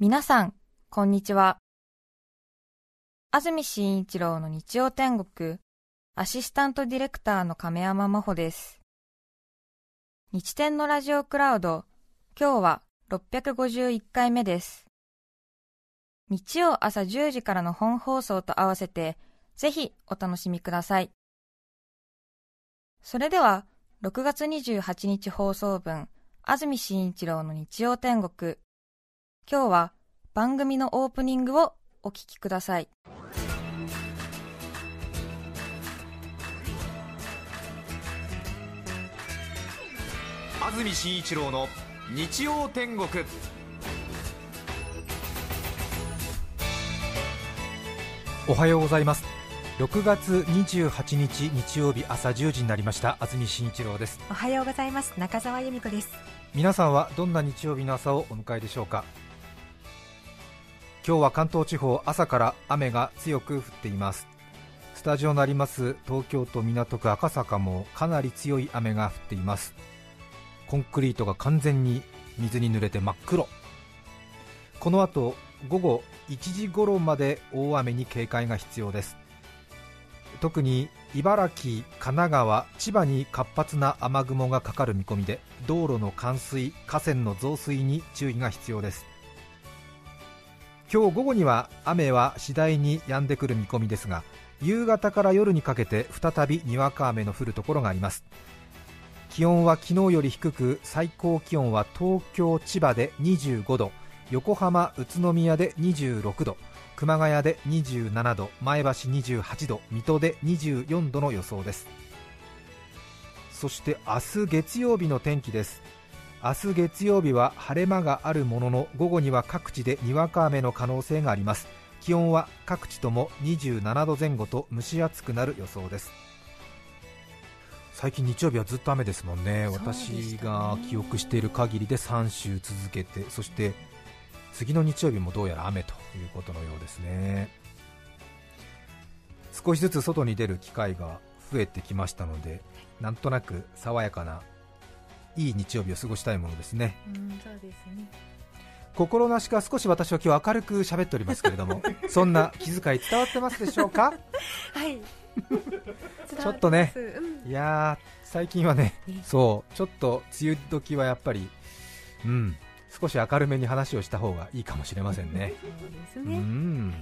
皆さん、こんにちは。安住紳一郎の日曜天国、アシスタントディレクターの亀山真帆です。日天のラジオクラウド、今日は651回目です。日曜朝10時からの本放送と合わせて、ぜひお楽しみください。それでは、6月28日放送分、安住紳一郎の日曜天国。今日は番組のオープニングをお聞きください。安住紳一郎の日曜天国。おはようございます。6月28日日曜日朝10時になりました。安住紳一郎です。おはようございます。中澤由美子です。皆さんはどんな日曜日の朝をお迎えでしょうか？今日は関東地方朝から雨が強く降っています。スタジオのあります東京都港区赤坂もかなり強い雨が降っています。コンクリートが完全に水に濡れて真っ黒。この後午後1時頃まで大雨に警戒が必要です。特に茨城、神奈川、千葉に活発な雨雲がかかる見込みで道路の冠水、河川の増水に注意が必要です。今日午後には雨は次第に止んでくる見込みですが夕方から夜にかけて再びにわか雨の降るところがあります。気温は昨日より低く最高気温は東京、千葉で25度横浜、宇都宮で26度熊谷で27度前橋28度水戸で24度の予想です。そして明日月曜日の天気です。明日月曜日は晴れ間があるものの午後には各地でにわか雨の可能性があります。気温は各地とも27度前後と蒸し暑くなる予想です。最近日曜日はずっと雨ですもんね、私が記憶している限りで3週続けて、そして次の日曜日もどうやら雨ということのようですね。少しずつ外に出る機会が増えてきましたのでなんとなく爽やかないい日曜日を過ごしたいものですね。うんそうですね。心なしか少し私は今日明るく喋っておりますけれども そんな気遣い伝わってますでしょうか？はい。ちょっとね、うん、いや最近はね、そうちょっと梅雨時はやっぱり、うん、少し明るめに話をした方がいいかもしれませんね。そうですね。うん。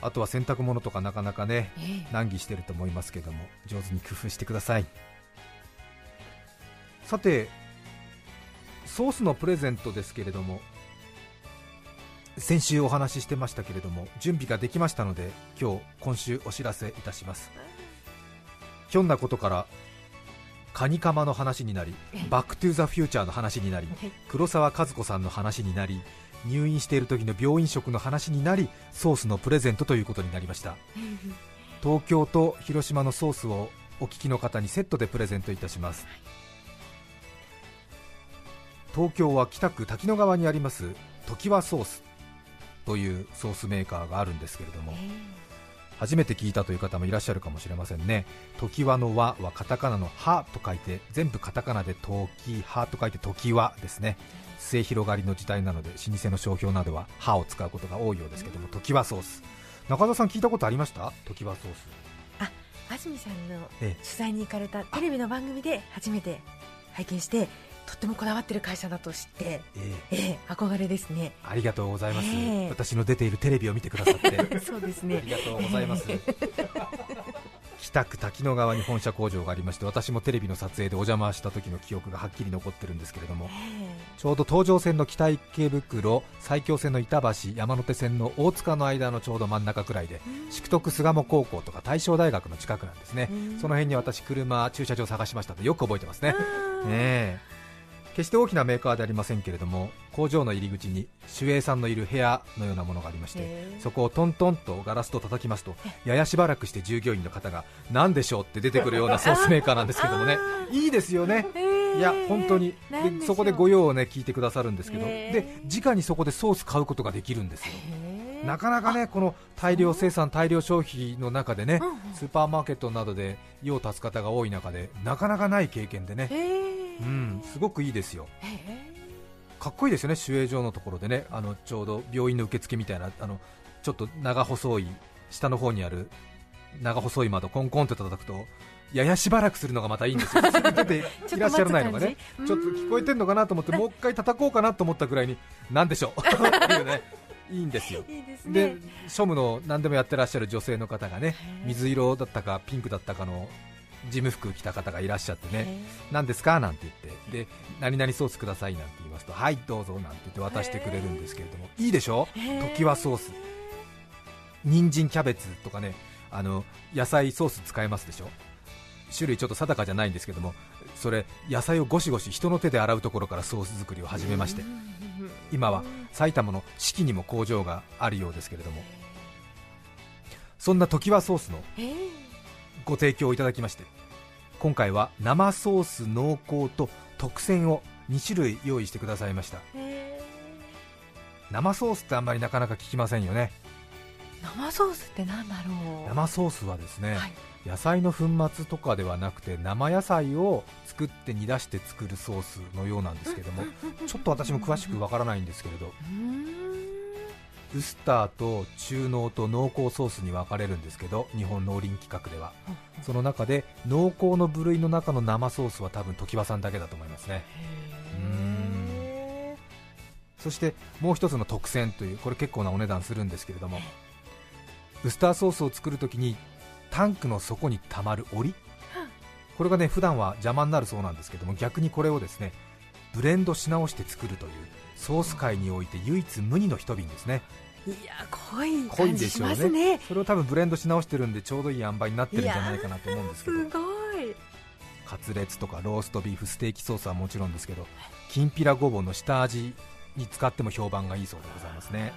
あとは洗濯物とかなかなかね、難儀してると思いますけども上手に工夫してくださいさてソースのプレゼントですけれども先週お話ししてましたけれども準備ができましたので今日今週お知らせいたしますひょんなことからカニカマの話になり、バック・トゥ・ザ・フューチャーの話になり、黒沢和子さんの話になり、入院している時の病院食の話になり、ソースのプレゼントということになりました。東京と広島のソースをお聞きの方にセットでプレゼントいたします。東京は北区滝野川にあります常盤ソースというソースメーカーがあるんですけれども、初めて聞いたという方もいらっしゃるかもしれませんね。常盤の和はカタカナのはと書いて全部カタカナで時はと書いて常盤ですね。末広がりの時代なので老舗の商標などは歯を使うことが多いようですけども常盤ソース。中田さん聞いたことありました？常盤ソース。あ安住さんの取材に行かれたテレビの番組で初めて拝見してとってもこだわってる会社だと知って、えー、えー、憧れですね。ありがとうございます、えー、私の出ているテレビを見てくださって。そうですね。ありがとうございます、北区滝野川に本社工場がありまして私もテレビの撮影でお邪魔した時の記憶がはっきり残ってるんですけれども、えー、ちょうど東上線の北池袋埼京線の板橋山手線の大塚の間のちょうど真ん中くらいで淑徳巣鴨高校とか大正大学の近くなんですね。その辺に私車駐車場探しましたのでよく覚えてますね。ね決して大きなメーカーでありませんけれども工場の入り口に守衛さんのいる部屋のようなものがありましてそこをトントンとガラスと叩きますとややしばらくして従業員の方が何でしょうって出てくるような ソースメーカーなんですけどもね。いいですよね、いや本当にでそこでご用をね聞いてくださるんですけどで直にそこでソース買うことができるんですよ。なかなかねこの大量生産、大量消費の中でね、スーパーマーケットなどで用を足す方が多い中でなかなかない経験でね、うん、すごくいいですよ、かっこいいですよね、守衛所のところでね、あのちょうど病院の受付みたいな、あのちょっと長細い、下の方にある長細い窓、コンコンって叩くと、ややしばらくするのがまたいいんですよ、出ていらっしゃらないのがね、ちょっと聞こえてるのかなと思って、もう一回叩こうかなと思ったぐらいに、なんでしょう。っていうね。いいんですよ。で、庶務の何でもやってらっしゃる女性の方がね水色だったかピンクだったかの事務服着た方がいらっしゃってね、何ですか？なんて言って、で何々ソースくださいなんて言いますと、はいどうぞなんて言って渡してくれるんですけれども、いいでしょ、常盤ソース、人参キャベツとかね、あの野菜ソース使えますでしょ、種類ちょっと定かじゃないんですけども、それ野菜をゴシゴシ人の手で洗うところからソース作りを始めまして、今は埼玉の四季にも工場があるようですけれども、そんな常盤ソースのご提供いただきまして今回は生ソース濃厚と特選を2種類用意してくださいました。生ソースってあんまりなかなか聞きませんよね。生ソースって何だろう。生ソースはですね、はい、野菜の粉末とかではなくて生野菜を作って煮出して作るソースのようなんですけどもちょっと私も詳しくわからないんですけれどウスターと中濃と濃厚ソースに分かれるんですけど日本農林企画では。その中で濃厚の部類の中の生ソースは多分常盤さんだけだと思いますね。そしてもう一つの特選というこれ結構なお値段するんですけれども。ウスターソースを作るときにタンクの底にたまる檻。これがね普段は邪魔になるそうなんですけども逆にこれをですねブレンドし直して作るというソース界において唯一無二の一瓶ですねいや濃い感じしますね、ね、それを多分ブレンドし直してるんでちょうどいい塩梅になってるんじゃないかなと思うんですけど。すごい。カツレツとかローストビーフステーキソースはもちろんですけどきんぴらごぼうの下味に使っても評判がいいそうでございますね。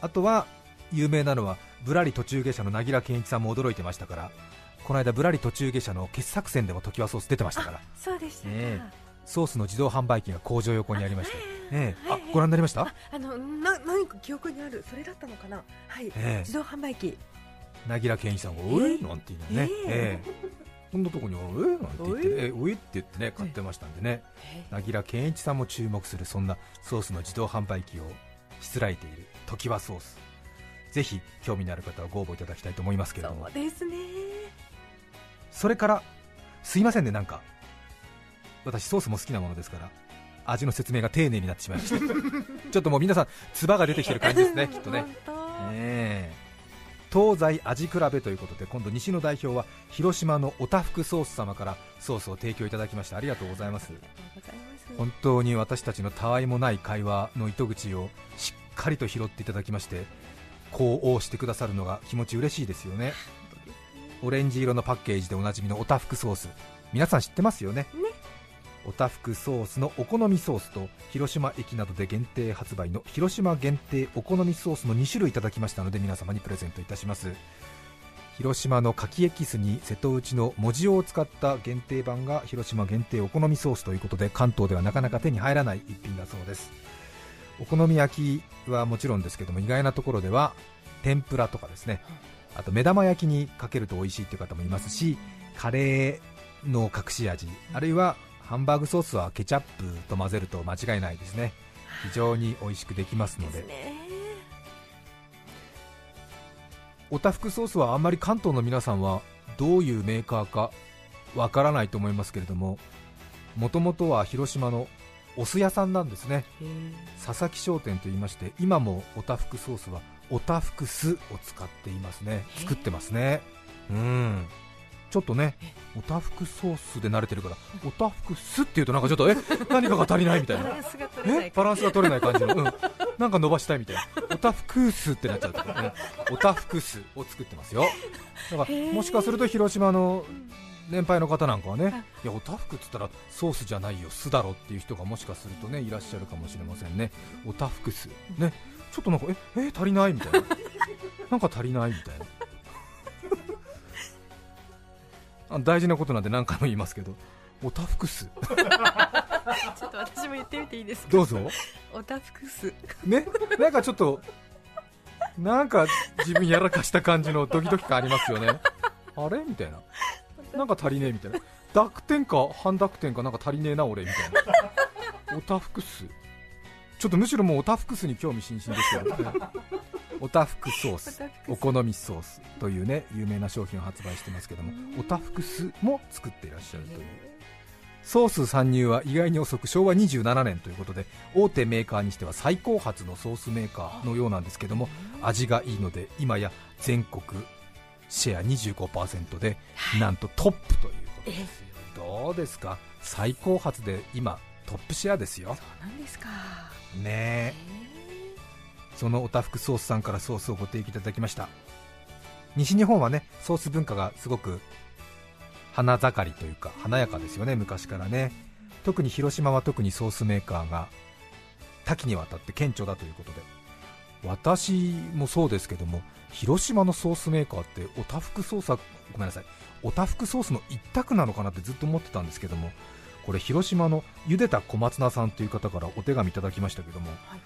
あとは有名なのはぶらり途中下車の凪良健一さんも驚いてましたからこの間ぶらり途中下車の傑作選でも常盤ソース出てましたから。そうでした、ね、ソースの自動販売機が工場横にありまして、ええ、あご覧になりました？あのな何か記憶にある？それだったのかな？はい、え自動販売機。凪良健一さんが「おい!」なんて言うのね、ええ。こんなとこに「おい!」なんて言って、えおいって言ってね買ってましたんでね。凪良健一さんも注目するそんなソースの自動販売機をしつらえている常盤ソース。ぜひ興味のある方はご応募いただきたいと思いますけれども。そうですね。それからすいませんねなんか。私ソースも好きなものですから味の説明が丁寧になってしまいました ちょっともう皆さん唾が出てきてる感じですね きっとね。ね東西味比べということで今度西の代表は広島のおたふくソース様からソースを提供いただきましてありがとうございます。本当に私たちのたわいもない会話の糸口をしっかりと拾っていただきましてこう応してくださるのが気持ち嬉しいですよ ね。オレンジ色のパッケージでおなじみのおたふくソース。皆さん知ってますよねね？おたふくソースのお好みソースと広島駅などで限定発売の広島限定お好みソースの2種類いただきましたので皆様にプレゼントいたします。広島の柿エキスに瀬戸内の文字を使った限定版が広島限定お好みソースということで関東ではなかなか手に入らない一品だそうです。お好み焼きはもちろんですけども意外なところでは天ぷらとかですね。あと目玉焼きにかけると美味しいという方もいますしカレーの隠し味あるいはハンバーグソースはケチャップと混ぜると間違いないですね。非常に美味しくできますので。おたふくソースはあんまり関東の皆さんはどういうメーカーかわからないと思いますけれどももともとは広島のお酢屋さんなんですね。佐々木商店といいまして今もおたふくソースはおたふく酢を使っていますね。作ってますね。うんちょっとね、おたふくソースで慣れてるから、おたふくすっていうとなんかちょっとえ何かが足りないみたいな、えバランスが取れない感じの、うん、なんか伸ばしたいみたいな、おたふくすってなっちゃうとか、ね、おたふくすを作ってますよ。だからもしかすると広島の年配の方なんかはね、いやおたふくっつったらソースじゃないよ、酢だろっていう人がもしかするとねいらっしゃるかもしれませんね、おたふく酢、ね、ちょっとなんかええ足りないみたいな、なんか足りないみたいな。大事なことなんで何回も言いますけど。おたふくすちょっと私も言ってみていいですか？どうぞ。おたふくすね？なんかちょっとなんか自分やらかした感じのドキドキ感ありますよね。あれ？みたいな。なんか足りねえみたいな。濁点か半濁点かなんか足りねえな俺みたいな。おたふくすちょっとむしろもうおたふくすに興味津々ですよ、おたふくソースお好みソースというね有名な商品を発売してますけどもおたふくすも作っていらっしゃるという。ソース参入は意外に遅く昭和27年ということで大手メーカーにしては最高発のソースメーカーのようなんですけども味がいいので今や全国シェア25%でなんとトップということですよ。どうですか？最高発で今トップシェアですよ。そうなんですか。ねそのおたふくソースさんからソースをご提供いただきました。西日本はねソース文化がすごく花盛りというか華やかですよね昔からね。特に広島は特にソースメーカーが多岐にわたって顕著だということで。私もそうですけども広島のソースメーカーっておたふくソースはごめんなさいおたふくソースの一択なのかなってずっと思ってたんですけどもこれ広島の茹でた小松菜さんという方からお手紙いただきましたけども、はい、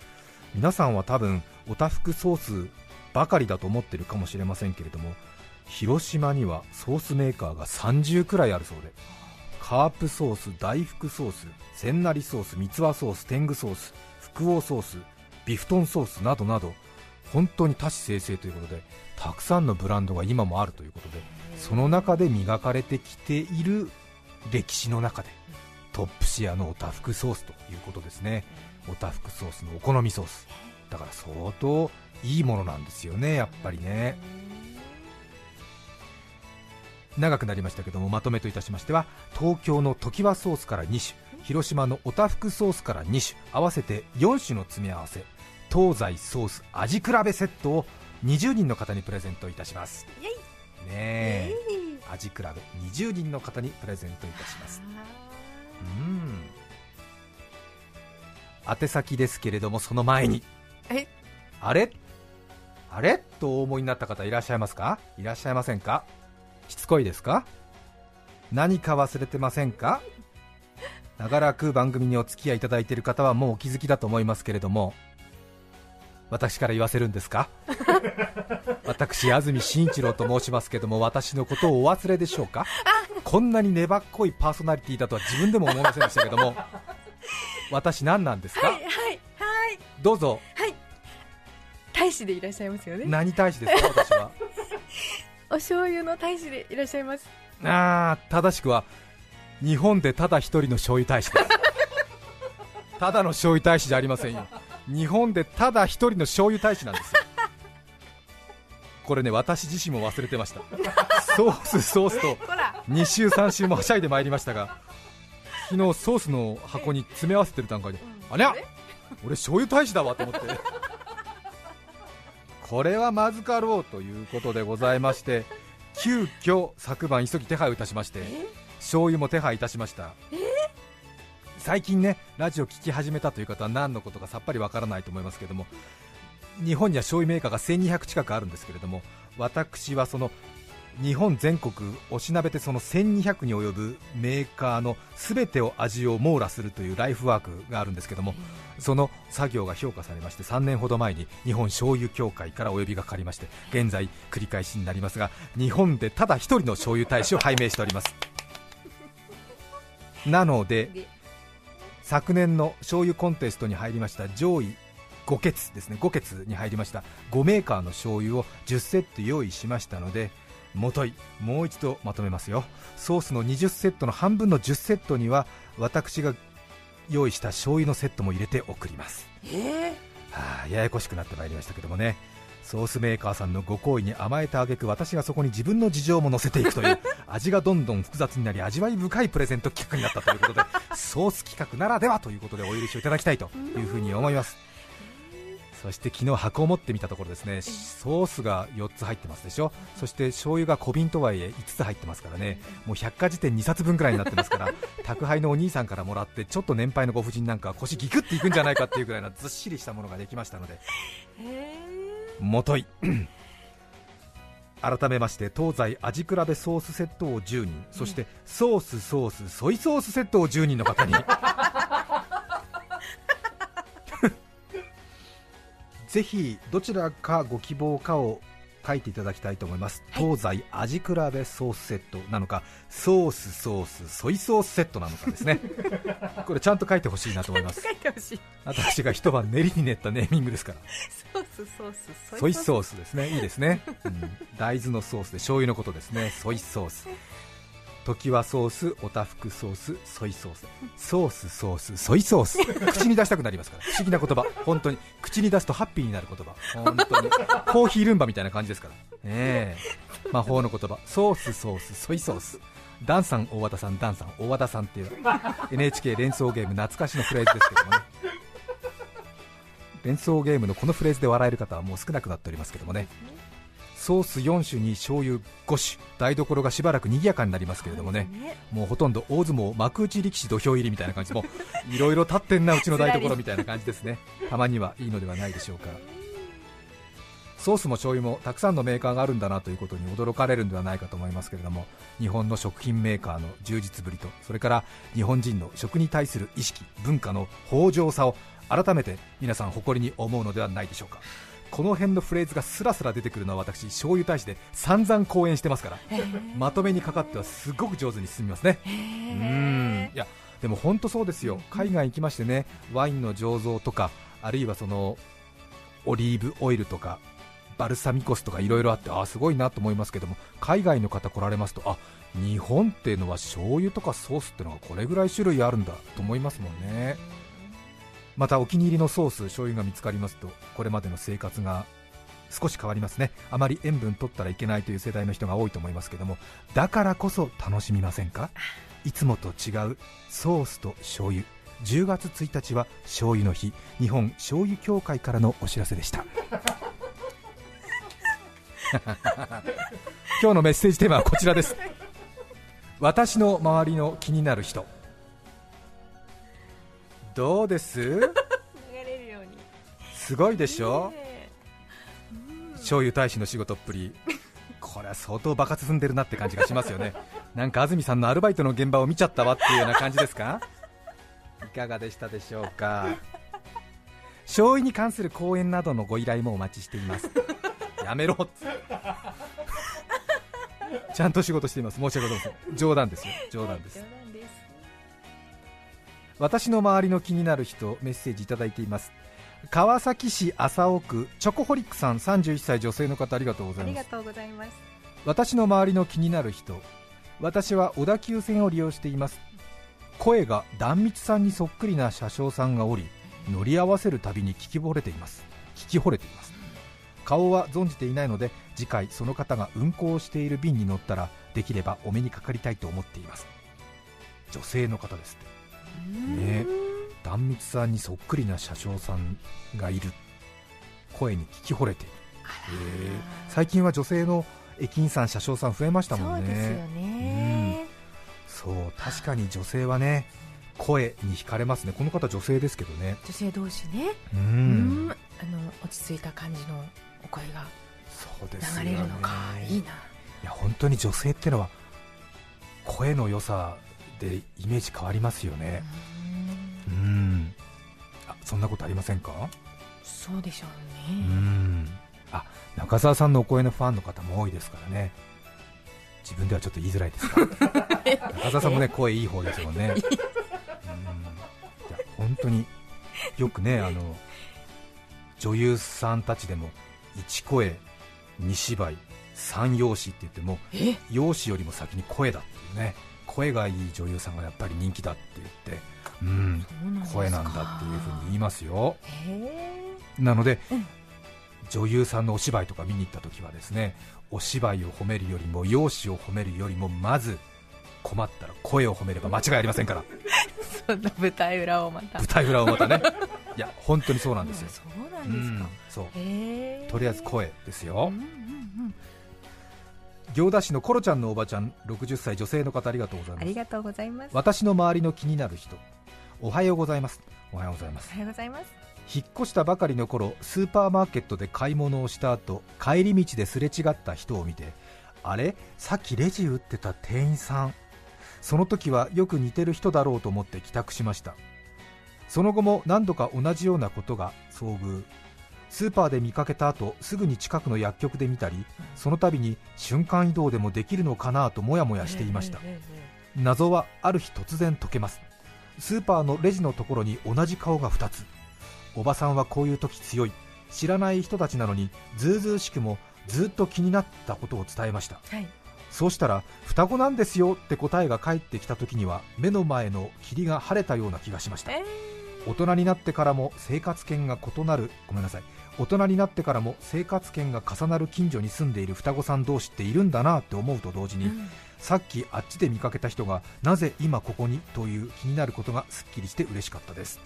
皆さんは多分おたふくソースばかりだと思ってるかもしれませんけれども広島にはソースメーカーが30くらいあるそうでカープソース、大福ソース、千成ソース、三つ葉ソース、天狗ソース、福王ソース、ビフトンソースなどなど本当に多種生成ということでたくさんのブランドが今もあるということでその中で磨かれてきている歴史の中でトップシェアのおたふくソースということですね。おたふくソースのお好みソース。だから相当いいものなんですよねやっぱりね。長くなりましたけどもまとめといたしましては東京の常盤ソースから2種広島のおたふくソースから2種合わせて4種の詰め合わせ東西ソース味比べセットを20人の方にプレゼントいたします。ねえ。味比べ20人の方にプレゼントいたします。うん宛先ですけれどもその前に。あれ？あれ？とお思いになった方いらっしゃいますか？いらっしゃいませんか？しつこいですか？何か忘れてませんか？長らく番組にお付き合いいただいている方はもうお気づきだと思いますけれども私から言わせるんですか？私安住紳一郎と申しますけども私のことをお忘れでしょうか？こんなに粘っこいパーソナリティだとは自分でも思いませんでしたけども私何なんですか？はいはいはい。どうぞ。はい。大使でいらっしゃいますよね。何大使ですか？私は。お醤油の大使でいらっしゃいます。ああ正しくは日本でただ一人の醤油大使です。ただの醤油大使じゃありませんよ。日本でただ一人の醤油大使なんですよ。これね私自身も忘れてました。ソースソースと2週3週もはしゃいでまいりましたが昨日ソースの箱に詰め合わせてる段階で、ありゃ俺醤油大使だわと思って。これはまずかろうということでございまして急遽昨晩急ぎ手配をいたしまして醤油も手配いたしました。最近ねラジオ聞き始めたという方は何のことかさっぱりわからないと思いますけども日本には醤油メーカーが1200近くあるんですけれども私はその日本全国おしなべてその1200に及ぶメーカーの全てを味を網羅するというライフワークがあるんですけどもその作業が評価されまして3年ほど前に日本醤油協会からお呼びがかかりまして現在繰り返しになりますが日本でただ一人の醤油大使を拝命しております。なので昨年の醤油コンテストに入りました上位5決ですね5決に入りました5メーカーの醤油を10セット用意しましたのでもといもう一度まとめますよ。ソースの20セットの半分の10セットには私が用意した醤油のセットも入れて送ります、え。ー、はあ、ややこしくなってまいりましたけどもね。ソースメーカーさんのご好意に甘えた挙句私がそこに自分の事情も乗せていくという 味がどんどん複雑になり味わい深いプレゼント企画になったということでソース企画ならではということでお許しをいただきたいというふうに思いますそして昨日箱を持ってみたところですね。ソースが4つ入ってますでしょ。そして醤油が小瓶とはいえ5つ入ってますからね。もう百科事典2冊分くらいになってますから。宅配のお兄さんからもらってちょっと年配のご婦人なんか腰ギクっていくんじゃないかっていうぐらいのずっしりしたものができましたので。もとい。改めまして東西味比べソースセットを10人。そしてソースソースソイソースセットを10人の方にぜひどちらかご希望かを書いていただきたいと思います、はい、東西味比べソースセットなのかソースソースソイソースセットなのかですね。これちゃんと書いてほしいなと思います。私が一晩練りに練ったネーミングですから。ソースソース。ソイソースですね。いいですね、うん、大豆のソースで醤油のことですね。ソイソース時はソース、おたふくソース、ソイソース、ソース、ソース、ソイソース、口に出したくなりますから、不思議な言葉、本当に。口に出すとハッピーになる言葉、本当に。コーヒールンバみたいな感じですから、え。ー、魔法の言葉、ソース、ソース、ソイソース、ダンさん、大和田さん、ダンさん、大和田さんっていう。NHK 連想ゲーム、懐かしのフレーズですけどもね。連想ゲームのこのフレーズで笑える方はもう少なくなっておりますけどもねソース4種に醤油5種。台所がしばらく賑やかになりますけれどもね、もうほとんど大相撲幕内力士土俵入りみたいな感じ。も いろいろ立ってんなうちの台所みたいな感じですね。たまにはいいのではないでしょうか。ソースも醤油もたくさんのメーカーがあるんだなということに驚かれるんではないかと思いますけれども日本の食品メーカーの充実ぶりとそれから日本人の食に対する意識文化の豊穣さを改めて皆さん誇りに思うのではないでしょうかこの辺のフレーズがスラスラ出てくるのは私醤油大使で散々講演してますからまとめにかかってはすごく上手に進みますね。うん。いやでも本当そうですよ。海外行きましてねワインの醸造とかあるいはそのオリーブオイルとかバルサミコ酢とかいろいろあってあすごいなと思いますけども海外の方来られますとあ日本っていうのは醤油とかソースっていうのがこれぐらい種類あるんだと思いますもんねまたお気に入りのソース醤油が見つかりますとこれまでの生活が少し変わりますね。あまり塩分取ったらいけないという世代の人が多いと思いますけどもだからこそ楽しみませんか？いつもと違うソースと醤油。10月1日は醤油の日。日本醤油協会からのお知らせでした。今日のメッセージテーマはこちらです。私の周りの気になる人。どうです？すごいでしょ、醤油大使の仕事っぷり。これは相当爆発踏んでるなって感じがしますよね。なんか安住さんのアルバイトの現場を見ちゃったわっていうような感じですか？いかがでしたでしょうか？醤油に関する講演などのご依頼もお待ちしています。やめろ ちゃんと仕事しています。申し訳ございません。冗談ですよ。冗談です私の周りの気になる人メッセージいただいています。川崎市麻生区チョコホリックさん31歳女性の方ありがとうございます。私の周りの気になる人私は小田急線を利用しています。声が壇蜜さんにそっくりな車掌さんがおり乗り合わせるたびに聞き惚れています。聞き惚れています。顔は存じていないので次回その方が運行している便に乗ったらできればお目にかかりたいと思っています。女性の方ですってね。壇蜜さんにそっくりな車掌さんがいる声に聞き惚れて。いる、えー、最近は女性の駅員さん車掌さん増えましたもんね。そう、ね。確かに女性はね声に惹かれますね。この方女性ですけどね。女性同士ね。うん。あの落ち着いた感じのお声が流れるのか、ね、いいな。いや本当に女性ってのは声の良さでイメージ変わりますよね。うん。あそんなことありませんか？そうでしょうね。うん。あ中澤さんのお声のファンの方も多いですからね。自分ではちょっと言いづらいですが。中澤さんもね声いい方ですもんね。うん。いや本当によくねあの女優さんたちでも1声2芝居3容姿って言っても容姿よりも先に声だっていうね声がいい女優さんがやっぱり人気だって言って、うん、声なんだっていうふうに言いますよ。なので、うん、女優さんのお芝居とか見に行った時はですねお芝居を褒めるよりも容姿を褒めるよりもまず困ったら声を褒めれば 間違いありませんから。そんな舞台裏をまた。舞台裏をまたね。いや本当にそうなんですよ、そうなんですか、うん、そう。とりあえず声ですよ、うんうんうん行田市のコロちゃんのおばちゃん60歳女性の方ありがとうございます。ありがとうございます。私の周りの気になる人おはようございます。おはようございます。おはようございます。引っ越したばかりの頃スーパーマーケットで買い物をした後帰り道ですれ違った人を見てあれ？さっきレジ打ってた店員さん。その時はよく似てる人だろうと思って帰宅しました。その後も何度か同じようなことが遭遇スーパーで見かけた後すぐに近くの薬局で見たりその度に瞬間移動でもできるのかなともやもやしていました。謎はある日突然解けます。スーパーのレジのところに同じ顔が2つ。おばさんはこういう時強い。知らない人たちなのにずうずうしくもずっと気になったことを伝えました、はい、そうしたら双子なんですよって答えが返ってきた時には目の前の霧が晴れたような気がしました、えー、大人になってからも生活圏が異なる。ごめんなさい大人になってからも生活圏が重なる近所に住んでいる双子さん同士っているんだなって思うと同時に、うん、さっきあっちで見かけた人がなぜ今ここにという気になることがすっきりして嬉しかったです。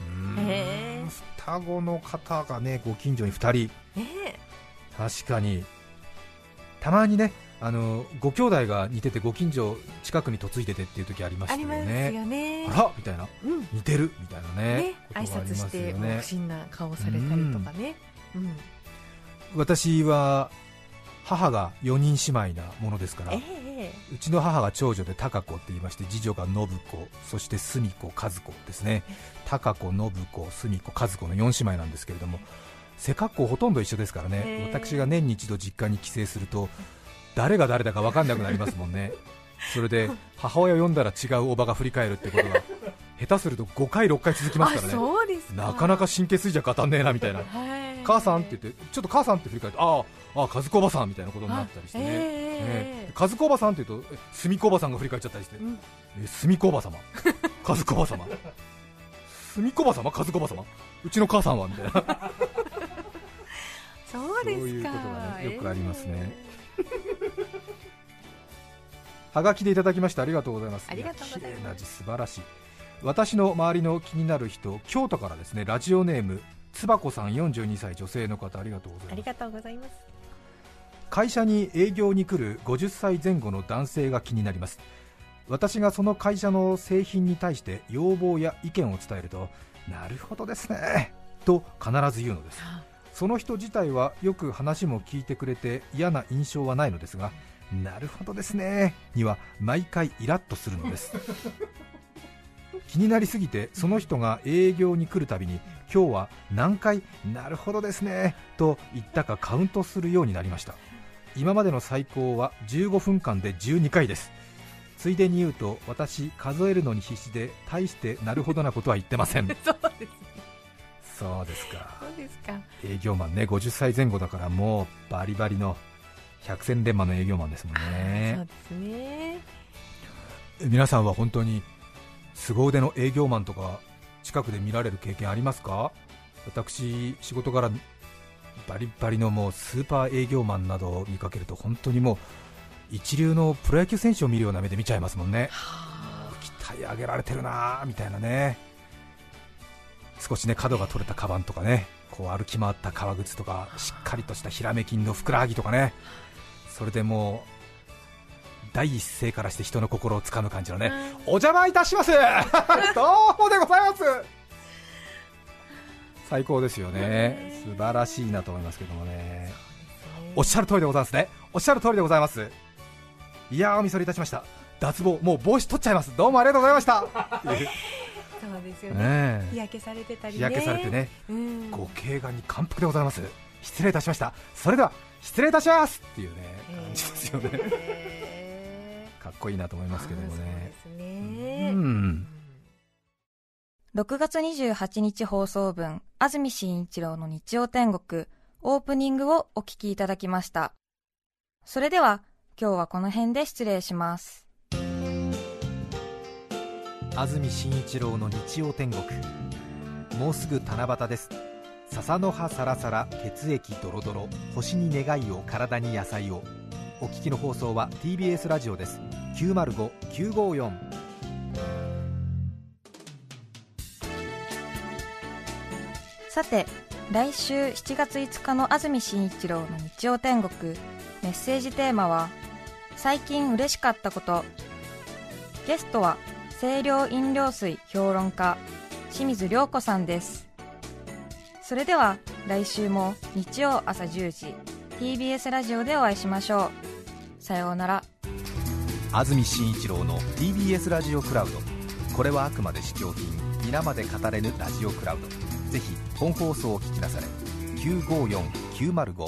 うん。双子の方がねご近所に2人、え。ー、確かに。たまにねあのご兄弟が似ててご近所近くに嫁いでてっていう時ありましたよね。よね。あらみたいな、うん、似てるみたいなね。ね挨拶して不審な顔されたりとかね。うん、私は母が4人姉妹なものですから、えー、うちの母が長女で貴子って言いまして次女が信子そして澄子和子ですね。貴子信子澄子和子の4姉妹なんですけれども背格好ほとんど一緒ですからね、え。ー、私が年に一度実家に帰省すると誰が誰だか分かんなくなりますもんね。それで母親を呼んだら違うおばが振り返るってことが下手すると5回、6回続きますからね。なかなか神経衰弱当たんねえなみたいな。母さんって言ってちょっと母さんって振り返ってああああ和子おばさんみたいなことになったりしてね、えー、和子おばさんって言うと澄子おばさんが振り返っちゃったりして、うん、え澄子おば様和子おば様澄子おば様和子おば様うちの母さんはみたいな。そうですか。そういうことがねよくありますね はがきでいただきましてありがとうございます。ありがとうございます。素晴らしい。私の周りの気になる人京都からですねラジオネームつばこさん42歳女性の方ありがとうございます。ありがとうございます。会社に営業に来る50歳前後の男性が気になります。私がその会社の製品に対して要望や意見を伝えるとなるほどですねと必ず言うのですその人自体はよく話も聞いてくれて嫌な印象はないのですがなるほどですねには毎回イラッとするのです。気になりすぎてその人が営業に来るたびに今日は何回なるほどですねと言ったかカウントするようになりました。今までの最高は15分間で12回です。ついでに言うと私数えるのに必死で大してなるほどなことは言ってません。そうですそうですか。そうですか。営業マンね50歳前後だからもうバリバリの百戦錬磨の営業マンですもんね。そうですね。皆さんは本当に凄腕の営業マンとか近くで見られる経験ありますか？私仕事柄バリバリのもうスーパー営業マンなどを見かけると本当にもう一流のプロ野球選手を見るような目で見ちゃいますもんね。鍛え上げられてるなみたいなね少しね角が取れたカバンとかねこう歩き回った革靴とかしっかりとしたひらめきんのふくらはぎとかねそれでもう第一声からして人の心をつかむ感じのね、お邪魔いたします。どうもでございます。最高ですよね。素晴らしいなと思いますけどもね。おっしゃる通りでございますね。おっしゃる通りでございます。いやーおみそれいたしました。脱帽もう帽子取っちゃいます。どうもありがとうございました そうですよね、日焼けされてたり、ね、日焼けされてね、うん、ご敬願に感服でございます。失礼いたしました。それでは失礼いたします。っていうね感じですよね、かっこいいなと思いますけどもね。ね、うん、6月28日放送分安住紳一郎の日曜天国オープニングをお聞きいただきました。それでは今日はこの辺で失礼します安住紳一郎の日曜天国。もうすぐ七夕です。笹の葉サラサラ血液ドロドロ。星に願いを体に野菜を。お聞きの放送は TBS ラジオです。905954さて来週7月5日の安住紳一郎の日曜天国。メッセージテーマは最近嬉しかったこと。ゲストは清涼飲料水評論家清水涼子さんです。それでは来週も日曜朝10時 TBS ラジオでお会いしましょう。さようなら。安住紳一郎の TBS ラジオクラウド。これはあくまで試供品皆まで語れぬラジオクラウド。ぜひ本放送を聞きなされ954-905